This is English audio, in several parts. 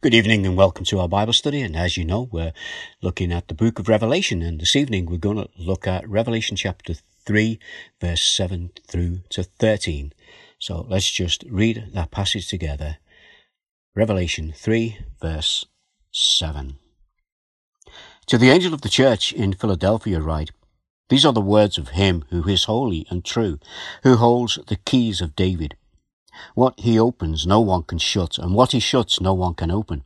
Good evening and welcome to our Bible study. And as you know, we're looking at the book of Revelation. And this evening we're going to look at Revelation chapter 3, verse 7 through to 13. So let's just read that passage together. Revelation 3, verse 7. To the angel of the church in Philadelphia write, These are the words of him who is holy and true, who holds the keys of David. What he opens, no one can shut, and what he shuts, no one can open.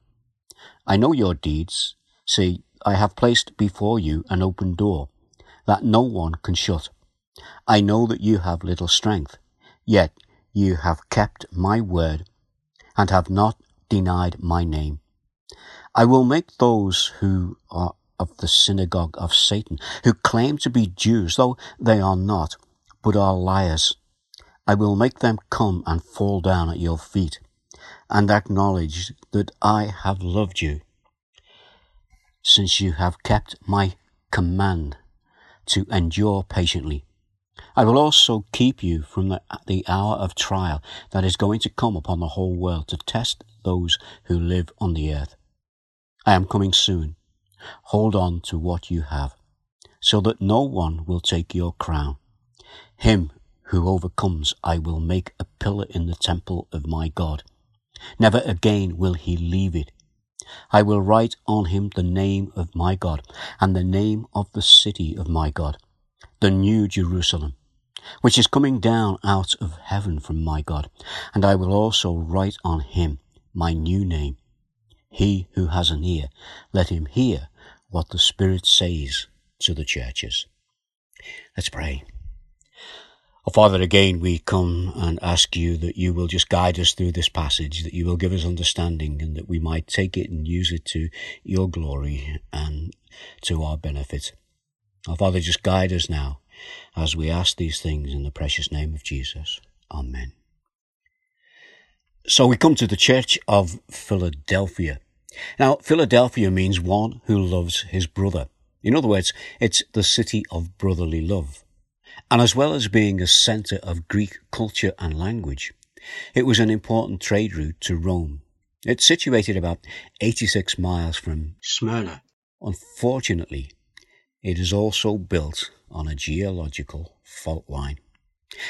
I know your deeds. See, I have placed before you an open door, that no one can shut. I know that you have little strength, yet you have kept my word, and have not denied my name. I will make those who are of the synagogue of Satan, who claim to be Jews, though they are not, but are liars, I will make them come and fall down at your feet and acknowledge that I have loved you, since you have kept my command to endure patiently. I will also keep you from the, the hour of trial that is going to come upon the whole world to test those who live on the earth. I am coming soon. Hold on to what you have, so that no one will take your crown. Him who overcomes, I will make a pillar in the temple of my God. Never again will he leave it. I will write on him the name of my God and the name of the city of my God, the new Jerusalem, which is coming down out of heaven from my God. And I will also write on him my new name. He who has an ear, let him hear what the Spirit says to the churches. Let's pray. Oh, Father, again, we come and ask you that you will just guide us through this passage, that you will give us understanding and that we might take it and use it to your glory and to our benefit. Oh, Father, just guide us now as we ask these things in the precious name of Jesus. Amen. So we come to the church of Philadelphia. Now, Philadelphia means one who loves his brother. In other words, it's the city of brotherly love and as well as being a centre of Greek culture and language, it was an important trade route to Rome. It's situated about 86 miles from Smyrna. Unfortunately, it is also built on a geological fault line.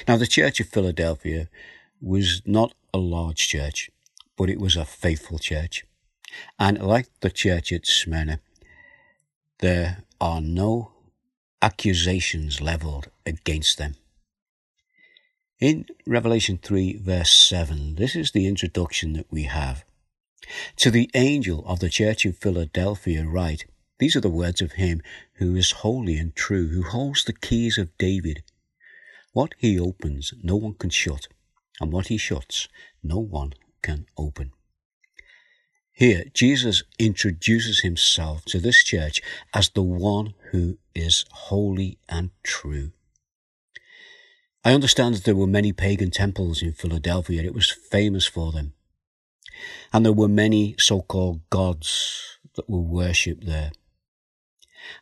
Now, the Church of Philadelphia was not a large church, but it was a faithful church. And like the church at Smyrna, there are no accusations leveled against them. In Revelation 3, verse 7, this is the introduction that we have. To the angel of the church in Philadelphia, write, These are the words of him who is holy and true, who holds the keys of David. What he opens, no one can shut, and what he shuts, no one can open. Here, Jesus introduces himself to this church as the one who is holy and true. I understand that there were many pagan temples in Philadelphia. It was famous for them. And there were many so-called gods that were worshipped there.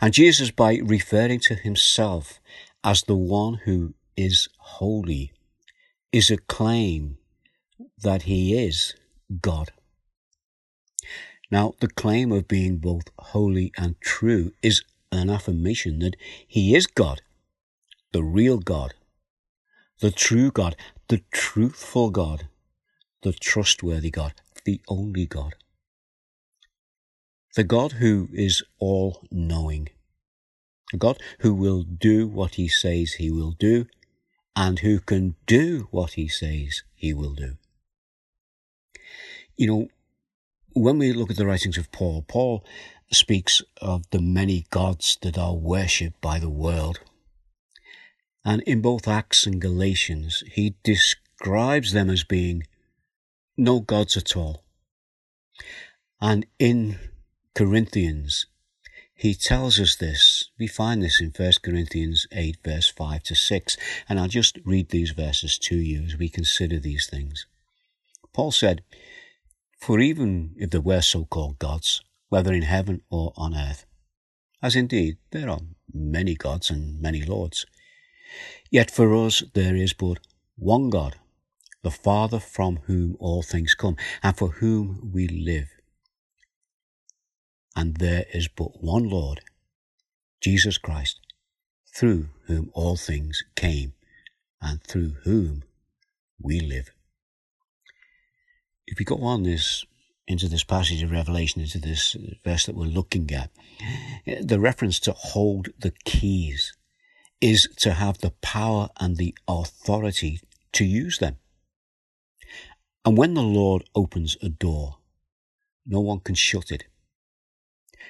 And Jesus, by referring to himself as the one who is holy, is a claim that he is God. Now, the claim of being both holy and true is an affirmation that He is God, the real God, the true God, the truthful God, the trustworthy God, the only God. The God who is all knowing. A God who will do what he says he will do and who can do what he says he will do. You know, when we look at the writings of Paul, Paul speaks of the many gods that are worshipped by the world. And in both Acts and Galatians, he describes them as being no gods at all. And in Corinthians, he tells us this. We find this in 1 Corinthians 8, verse 5 to 6. And I'll just read these verses to you as we consider these things. Paul said, For even if there were so called gods, whether in heaven or on earth. As indeed there are many gods and many lords. Yet for us there is but one God, the Father from whom all things come, and for whom we live. and there is but one Lord, Jesus Christ, through whom all things came and through whom we live. If we go on this into this passage of Revelation, into this verse that we're looking at, the reference to hold the keys is to have the power and the authority to use them. And when the Lord opens a door, no one can shut it.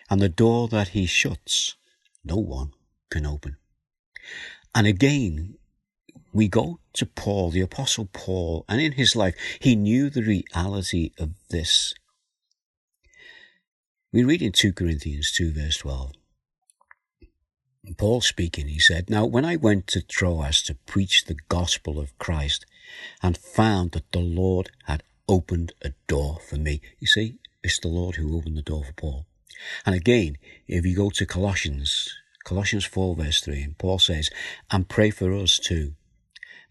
And the door that he shuts, no one can open. And again, we go to Paul, the Apostle Paul, and in his life, he knew the reality of this. We read in 2 Corinthians 2, verse 12. Paul speaking, he said, Now when I went to Troas to preach the gospel of Christ and found that the Lord had opened a door for me. You see, it's the Lord who opened the door for Paul. And again, if you go to Colossians, Colossians 4 verse 3, and Paul says, and pray for us too,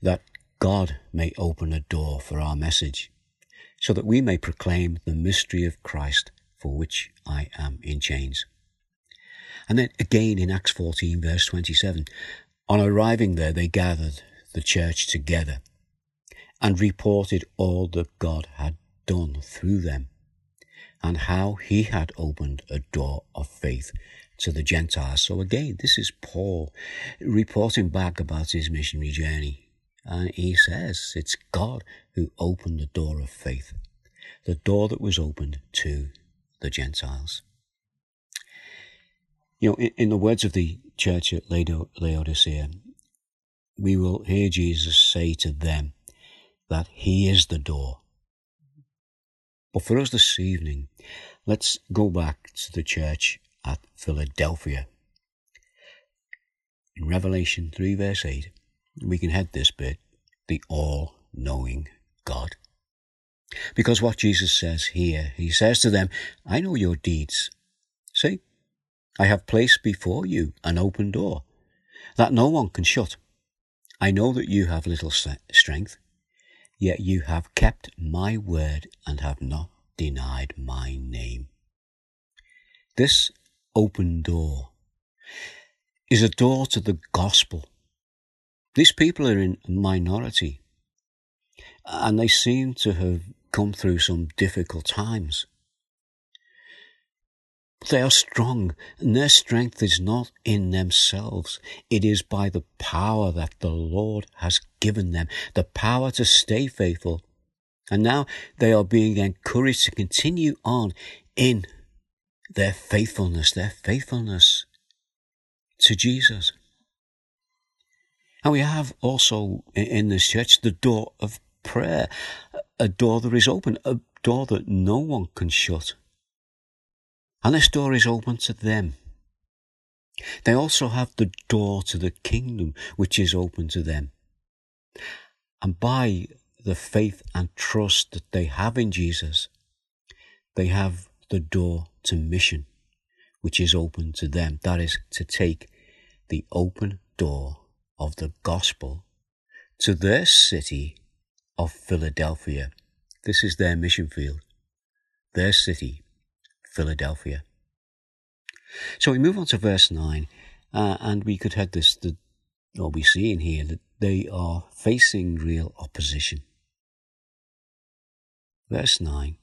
that God may open a door for our message, so that we may proclaim the mystery of Christ for which I am in chains. And then again in Acts 14 verse 27, on arriving there, they gathered the church together and reported all that God had done through them and how he had opened a door of faith to the Gentiles. So again, this is Paul reporting back about his missionary journey. And he says it's God who opened the door of faith, the door that was opened to the Gentiles. You know, in, in the words of the church at Laodicea, we will hear Jesus say to them that He is the door. But for us this evening, let's go back to the church at Philadelphia. In Revelation 3, verse 8, we can head this bit the all knowing God. Because what Jesus says here, he says to them, I know your deeds. See, I have placed before you an open door that no one can shut. I know that you have little strength, yet you have kept my word and have not denied my name. This open door is a door to the gospel. These people are in minority and they seem to have come through some difficult times. They are strong, and their strength is not in themselves. It is by the power that the Lord has given them, the power to stay faithful. And now they are being encouraged to continue on in their faithfulness, their faithfulness to Jesus. And we have also in this church the door of prayer, a door that is open, a door that no one can shut. And this door is open to them. They also have the door to the kingdom, which is open to them. And by the faith and trust that they have in Jesus, they have the door to mission, which is open to them. That is to take the open door of the gospel to their city of Philadelphia. This is their mission field, their city Philadelphia. So we move on to verse 9, uh, and we could head this, the, what we see in here, that they are facing real opposition. Verse 9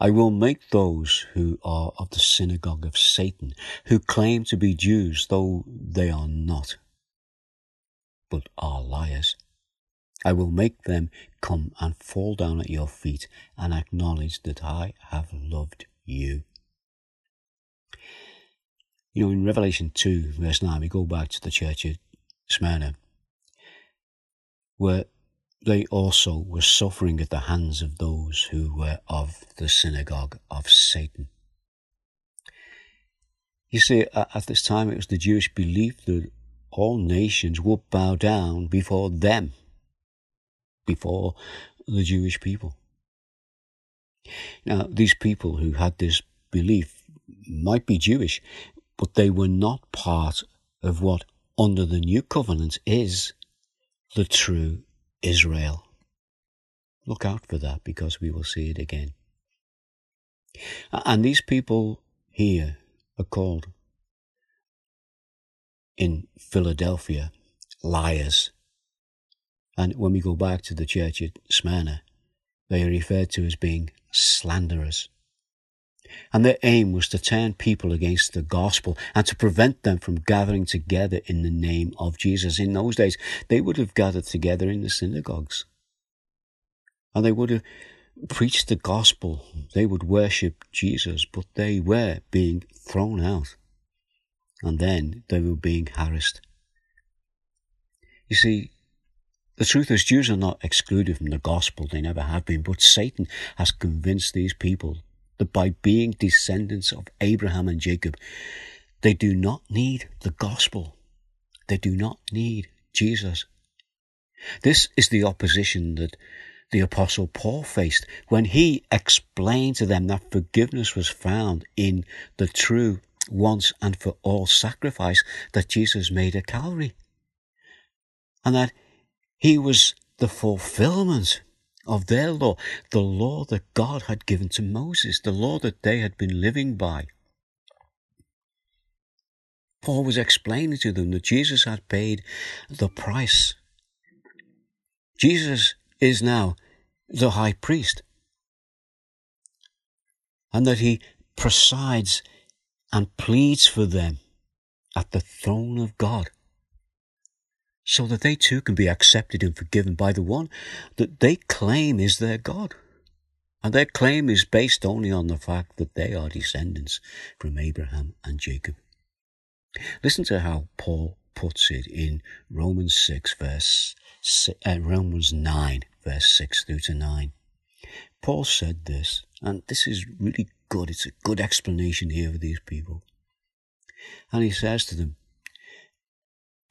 I will make those who are of the synagogue of Satan, who claim to be Jews, though they are not, but are liars. I will make them come and fall down at your feet and acknowledge that I have loved you. You know, in Revelation 2, verse 9, we go back to the church at Smyrna, where they also were suffering at the hands of those who were of the synagogue of Satan. You see, at this time it was the Jewish belief that all nations would bow down before them before the Jewish people. Now, these people who had this belief might be Jewish, but they were not part of what under the new covenant is the true Israel. Look out for that because we will see it again. And these people here are called in Philadelphia liars. And when we go back to the church at Smyrna, they are referred to as being slanderers. And their aim was to turn people against the gospel and to prevent them from gathering together in the name of Jesus. In those days, they would have gathered together in the synagogues. And they would have preached the gospel. They would worship Jesus, but they were being thrown out. And then they were being harassed. You see, the truth is, Jews are not excluded from the gospel. They never have been. But Satan has convinced these people that by being descendants of Abraham and Jacob, they do not need the gospel. They do not need Jesus. This is the opposition that the apostle Paul faced when he explained to them that forgiveness was found in the true once and for all sacrifice that Jesus made at Calvary. And that he was the fulfillment of their law, the law that God had given to Moses, the law that they had been living by. Paul was explaining to them that Jesus had paid the price. Jesus is now the high priest. And that he presides and pleads for them at the throne of God so that they too can be accepted and forgiven by the one that they claim is their God. And their claim is based only on the fact that they are descendants from Abraham and Jacob. Listen to how Paul puts it in Romans 6 verse, uh, Romans 9 verse 6 through to 9. Paul said this, and this is really good. It's a good explanation here for these people. And he says to them,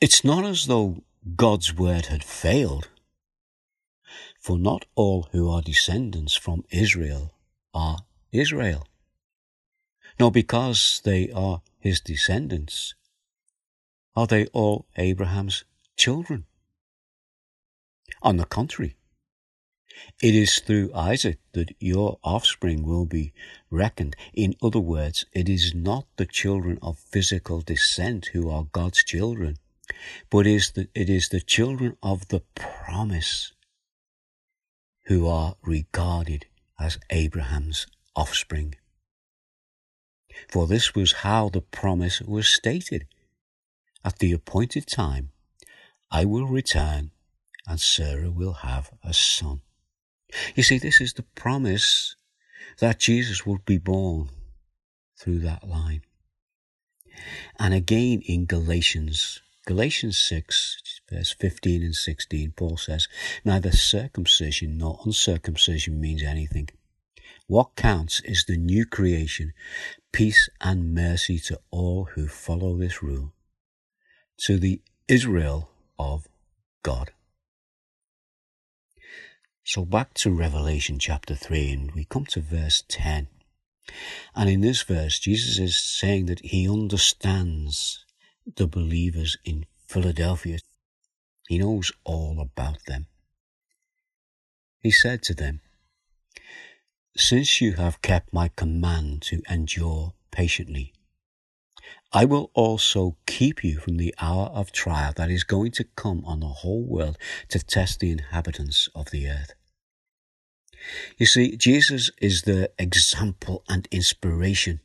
it's not as though God's word had failed, for not all who are descendants from Israel are Israel. Nor because they are his descendants, are they all Abraham's children. On the contrary, it is through Isaac that your offspring will be reckoned. In other words, it is not the children of physical descent who are God's children, but it is the children of the promise who are regarded as Abraham's offspring. For this was how the promise was stated. At the appointed time, I will return and Sarah will have a son. You see, this is the promise that Jesus would be born through that line. And again in Galatians Galatians 6, verse 15 and 16, Paul says, Neither circumcision nor uncircumcision means anything. What counts is the new creation, peace and mercy to all who follow this rule, to the Israel of God. So back to Revelation chapter 3, and we come to verse 10. And in this verse, Jesus is saying that he understands the believers in Philadelphia. He knows all about them. He said to them, Since you have kept my command to endure patiently, I will also keep you from the hour of trial that is going to come on the whole world to test the inhabitants of the earth. You see, Jesus is the example and inspiration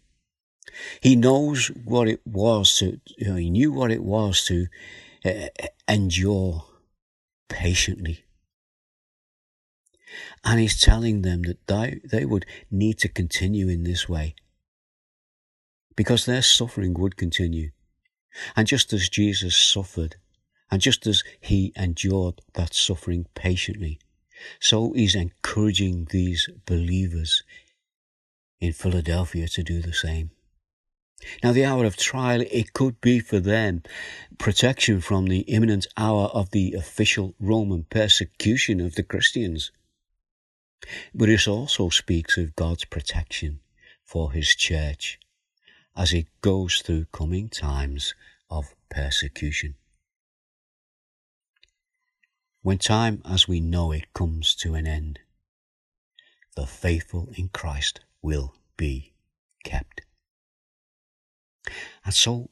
he knows what it was to, you know, he knew what it was to uh, endure patiently. And he's telling them that they, they would need to continue in this way because their suffering would continue. And just as Jesus suffered, and just as he endured that suffering patiently, so he's encouraging these believers in Philadelphia to do the same. Now, the hour of trial, it could be for them protection from the imminent hour of the official Roman persecution of the Christians. But it also speaks of God's protection for his church as it goes through coming times of persecution. When time as we know it comes to an end, the faithful in Christ will be kept. And so,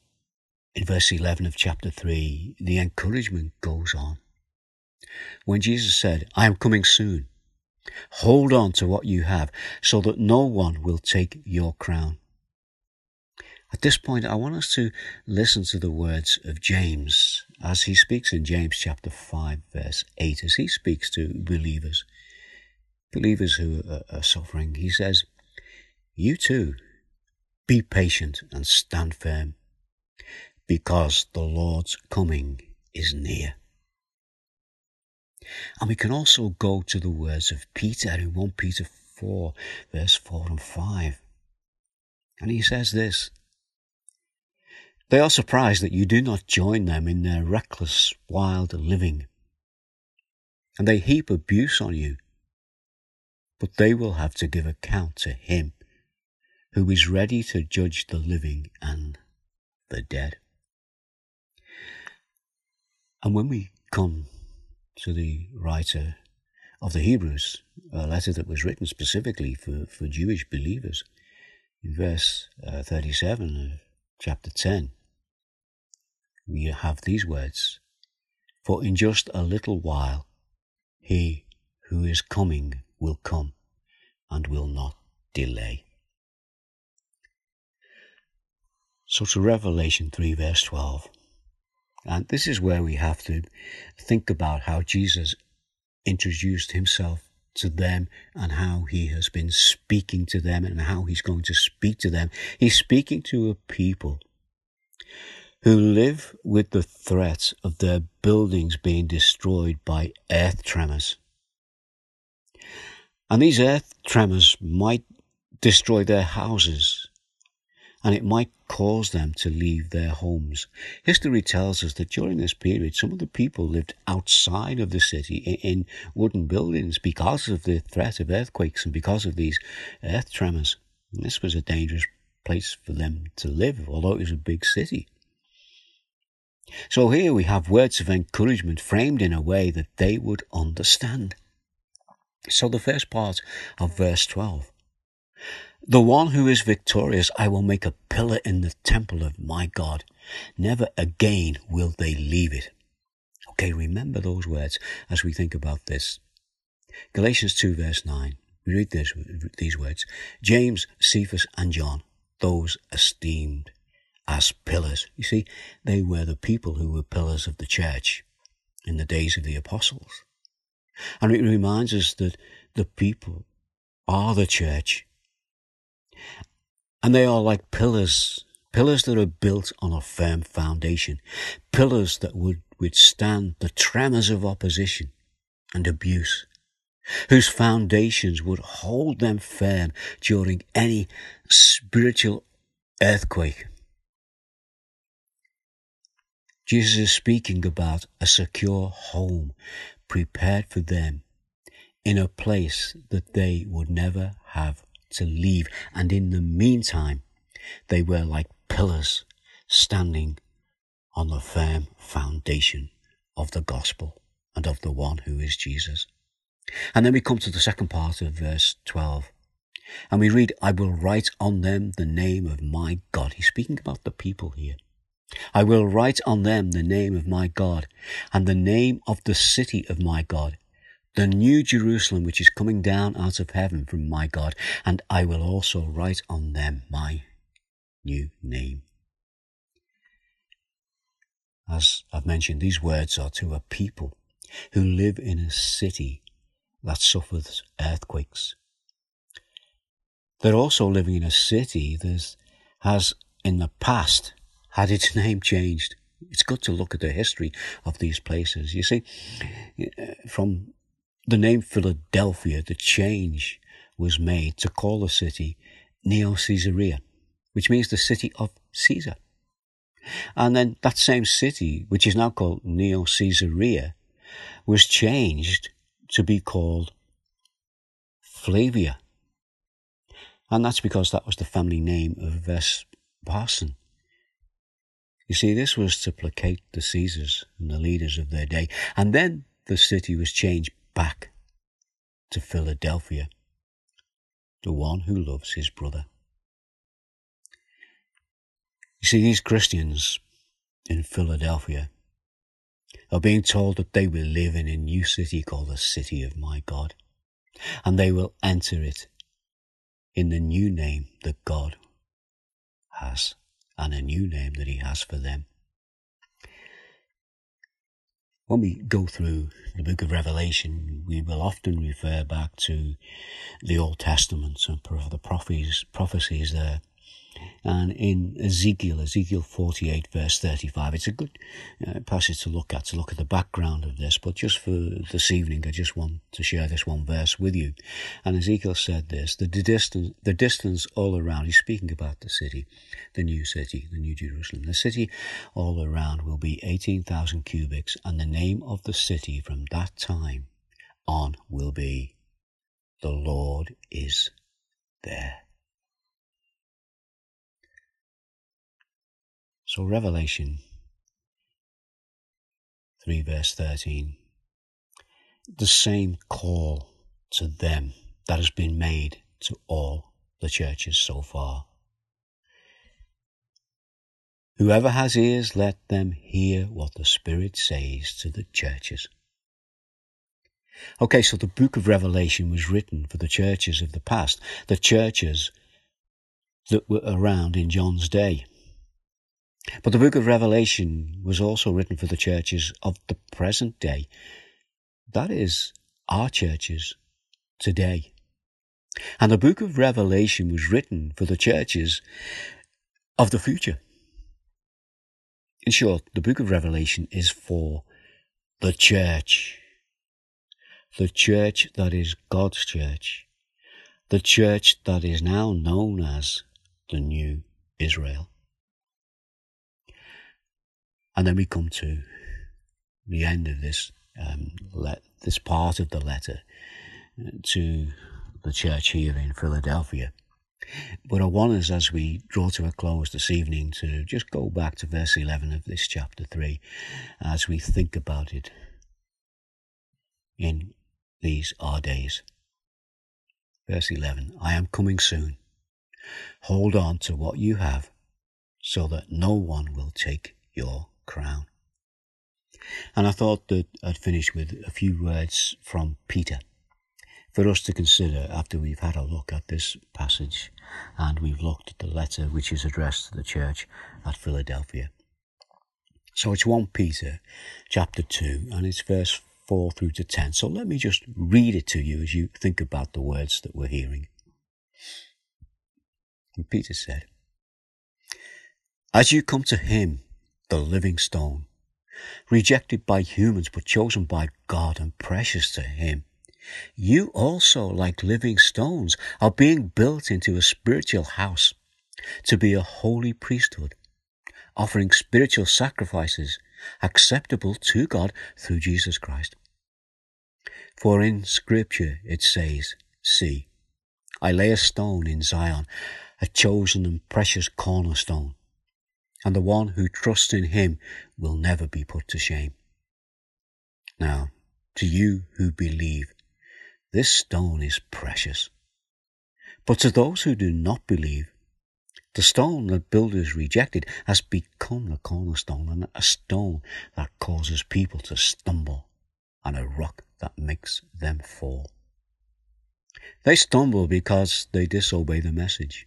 in verse 11 of chapter 3, the encouragement goes on. When Jesus said, I am coming soon, hold on to what you have so that no one will take your crown. At this point, I want us to listen to the words of James as he speaks in James chapter 5, verse 8, as he speaks to believers, believers who are suffering. He says, You too, be patient and stand firm, because the Lord's coming is near. And we can also go to the words of Peter in 1 Peter 4, verse 4 and 5. And he says this they are surprised that you do not join them in their reckless, wild living. And they heap abuse on you. But they will have to give account to him who is ready to judge the living and the dead. And when we come to the writer of the Hebrews, a letter that was written specifically for, for Jewish believers, in verse uh, 37 of chapter 10, we have these words For in just a little while he who is coming will come and will not delay. So to Revelation 3, verse 12. And this is where we have to think about how Jesus introduced himself to them and how he has been speaking to them and how he's going to speak to them. He's speaking to a people who live with the threat of their buildings being destroyed by earth tremors. And these earth tremors might destroy their houses and it might cause them to leave their homes. History tells us that during this period, some of the people lived outside of the city in wooden buildings because of the threat of earthquakes and because of these earth tremors. And this was a dangerous place for them to live, although it was a big city. So here we have words of encouragement framed in a way that they would understand. So the first part of verse 12. The one who is victorious, I will make a pillar in the temple of my God. Never again will they leave it. Okay, remember those words as we think about this. Galatians 2 verse 9. We read this, these words. James, Cephas and John, those esteemed as pillars. You see, they were the people who were pillars of the church in the days of the apostles. And it reminds us that the people are the church. And they are like pillars, pillars that are built on a firm foundation, pillars that would withstand the tremors of opposition and abuse, whose foundations would hold them firm during any spiritual earthquake. Jesus is speaking about a secure home prepared for them in a place that they would never have to leave. And in the meantime, they were like pillars standing on the firm foundation of the gospel and of the one who is Jesus. And then we come to the second part of verse 12. And we read, I will write on them the name of my God. He's speaking about the people here. I will write on them the name of my God and the name of the city of my God, the new Jerusalem which is coming down out of heaven from my God, and I will also write on them my new name. As I've mentioned, these words are to a people who live in a city that suffers earthquakes. They're also living in a city that has in the past had its name changed. It's good to look at the history of these places. You see, from the name Philadelphia, the change was made to call the city Neo Caesarea, which means the city of Caesar. And then that same city, which is now called Neo Caesarea, was changed to be called Flavia. And that's because that was the family name of Vespasian. You see, this was to placate the Caesars and the leaders of their day. And then the city was changed back to Philadelphia, the one who loves his brother. You see, these Christians in Philadelphia are being told that they will live in a new city called the City of My God, and they will enter it in the new name that God has and a new name that He has for them. When we go through the book of Revelation, we will often refer back to the Old Testament and the prophecies, prophecies there and in Ezekiel, Ezekiel 48 verse 35. It's a good uh, passage to look at, to look at the background of this, but just for this evening, I just want to share this one verse with you. And Ezekiel said this, the distance, the distance all around, he's speaking about the city, the new city, the new Jerusalem. The city all around will be 18,000 cubits, and the name of the city from that time on will be the Lord is there. So, Revelation 3, verse 13, the same call to them that has been made to all the churches so far. Whoever has ears, let them hear what the Spirit says to the churches. Okay, so the book of Revelation was written for the churches of the past, the churches that were around in John's day. But the book of Revelation was also written for the churches of the present day. That is our churches today. And the book of Revelation was written for the churches of the future. In short, the book of Revelation is for the church. The church that is God's church. The church that is now known as the New Israel. And then we come to the end of this um, let, this part of the letter uh, to the church here in Philadelphia. But I want us, as we draw to a close this evening, to just go back to verse 11 of this chapter 3 as we think about it in these our days. Verse 11 I am coming soon. Hold on to what you have so that no one will take your crown. And I thought that I'd finish with a few words from Peter for us to consider after we've had a look at this passage and we've looked at the letter which is addressed to the church at Philadelphia. So it's 1 Peter chapter 2 and it's verse 4 through to 10. So let me just read it to you as you think about the words that we're hearing. And Peter said, As you come to him, the living stone, rejected by humans but chosen by God and precious to Him. You also, like living stones, are being built into a spiritual house to be a holy priesthood, offering spiritual sacrifices acceptable to God through Jesus Christ. For in Scripture it says, See, I lay a stone in Zion, a chosen and precious cornerstone and the one who trusts in him will never be put to shame. Now, to you who believe, this stone is precious. But to those who do not believe, the stone that builders rejected has become the cornerstone and a stone that causes people to stumble and a rock that makes them fall. They stumble because they disobey the message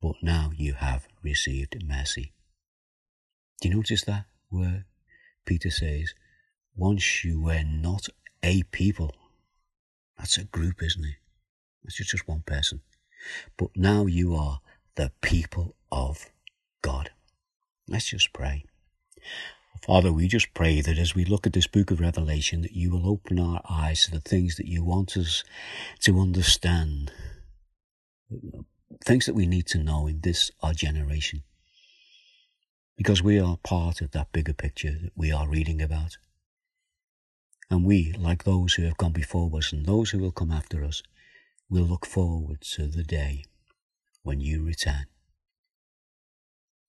but now you have received mercy. Do you notice that where Peter says, once you were not a people? That's a group, isn't it? That's just one person. But now you are the people of God. Let's just pray. Father, we just pray that as we look at this book of Revelation, that you will open our eyes to the things that you want us to understand things that we need to know in this our generation. because we are part of that bigger picture that we are reading about. And we, like those who have gone before us and those who will come after us, will look forward to the day when you return.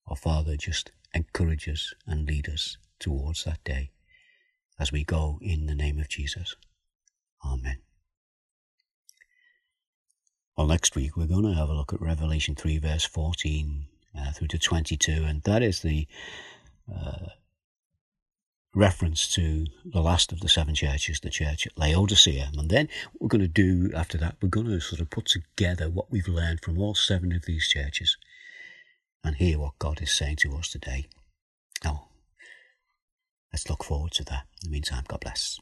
Our Father, just encourage us and lead us towards that day as we go in the name of Jesus. Amen. Well, next week we're going to have a look at Revelation 3, verse 14 uh, through to 22, and that is the uh, reference to the last of the seven churches, the church at Laodicea. And then we're going to do, after that, we're going to sort of put together what we've learned from all seven of these churches and hear what God is saying to us today. Now, let's look forward to that. In the meantime, God bless.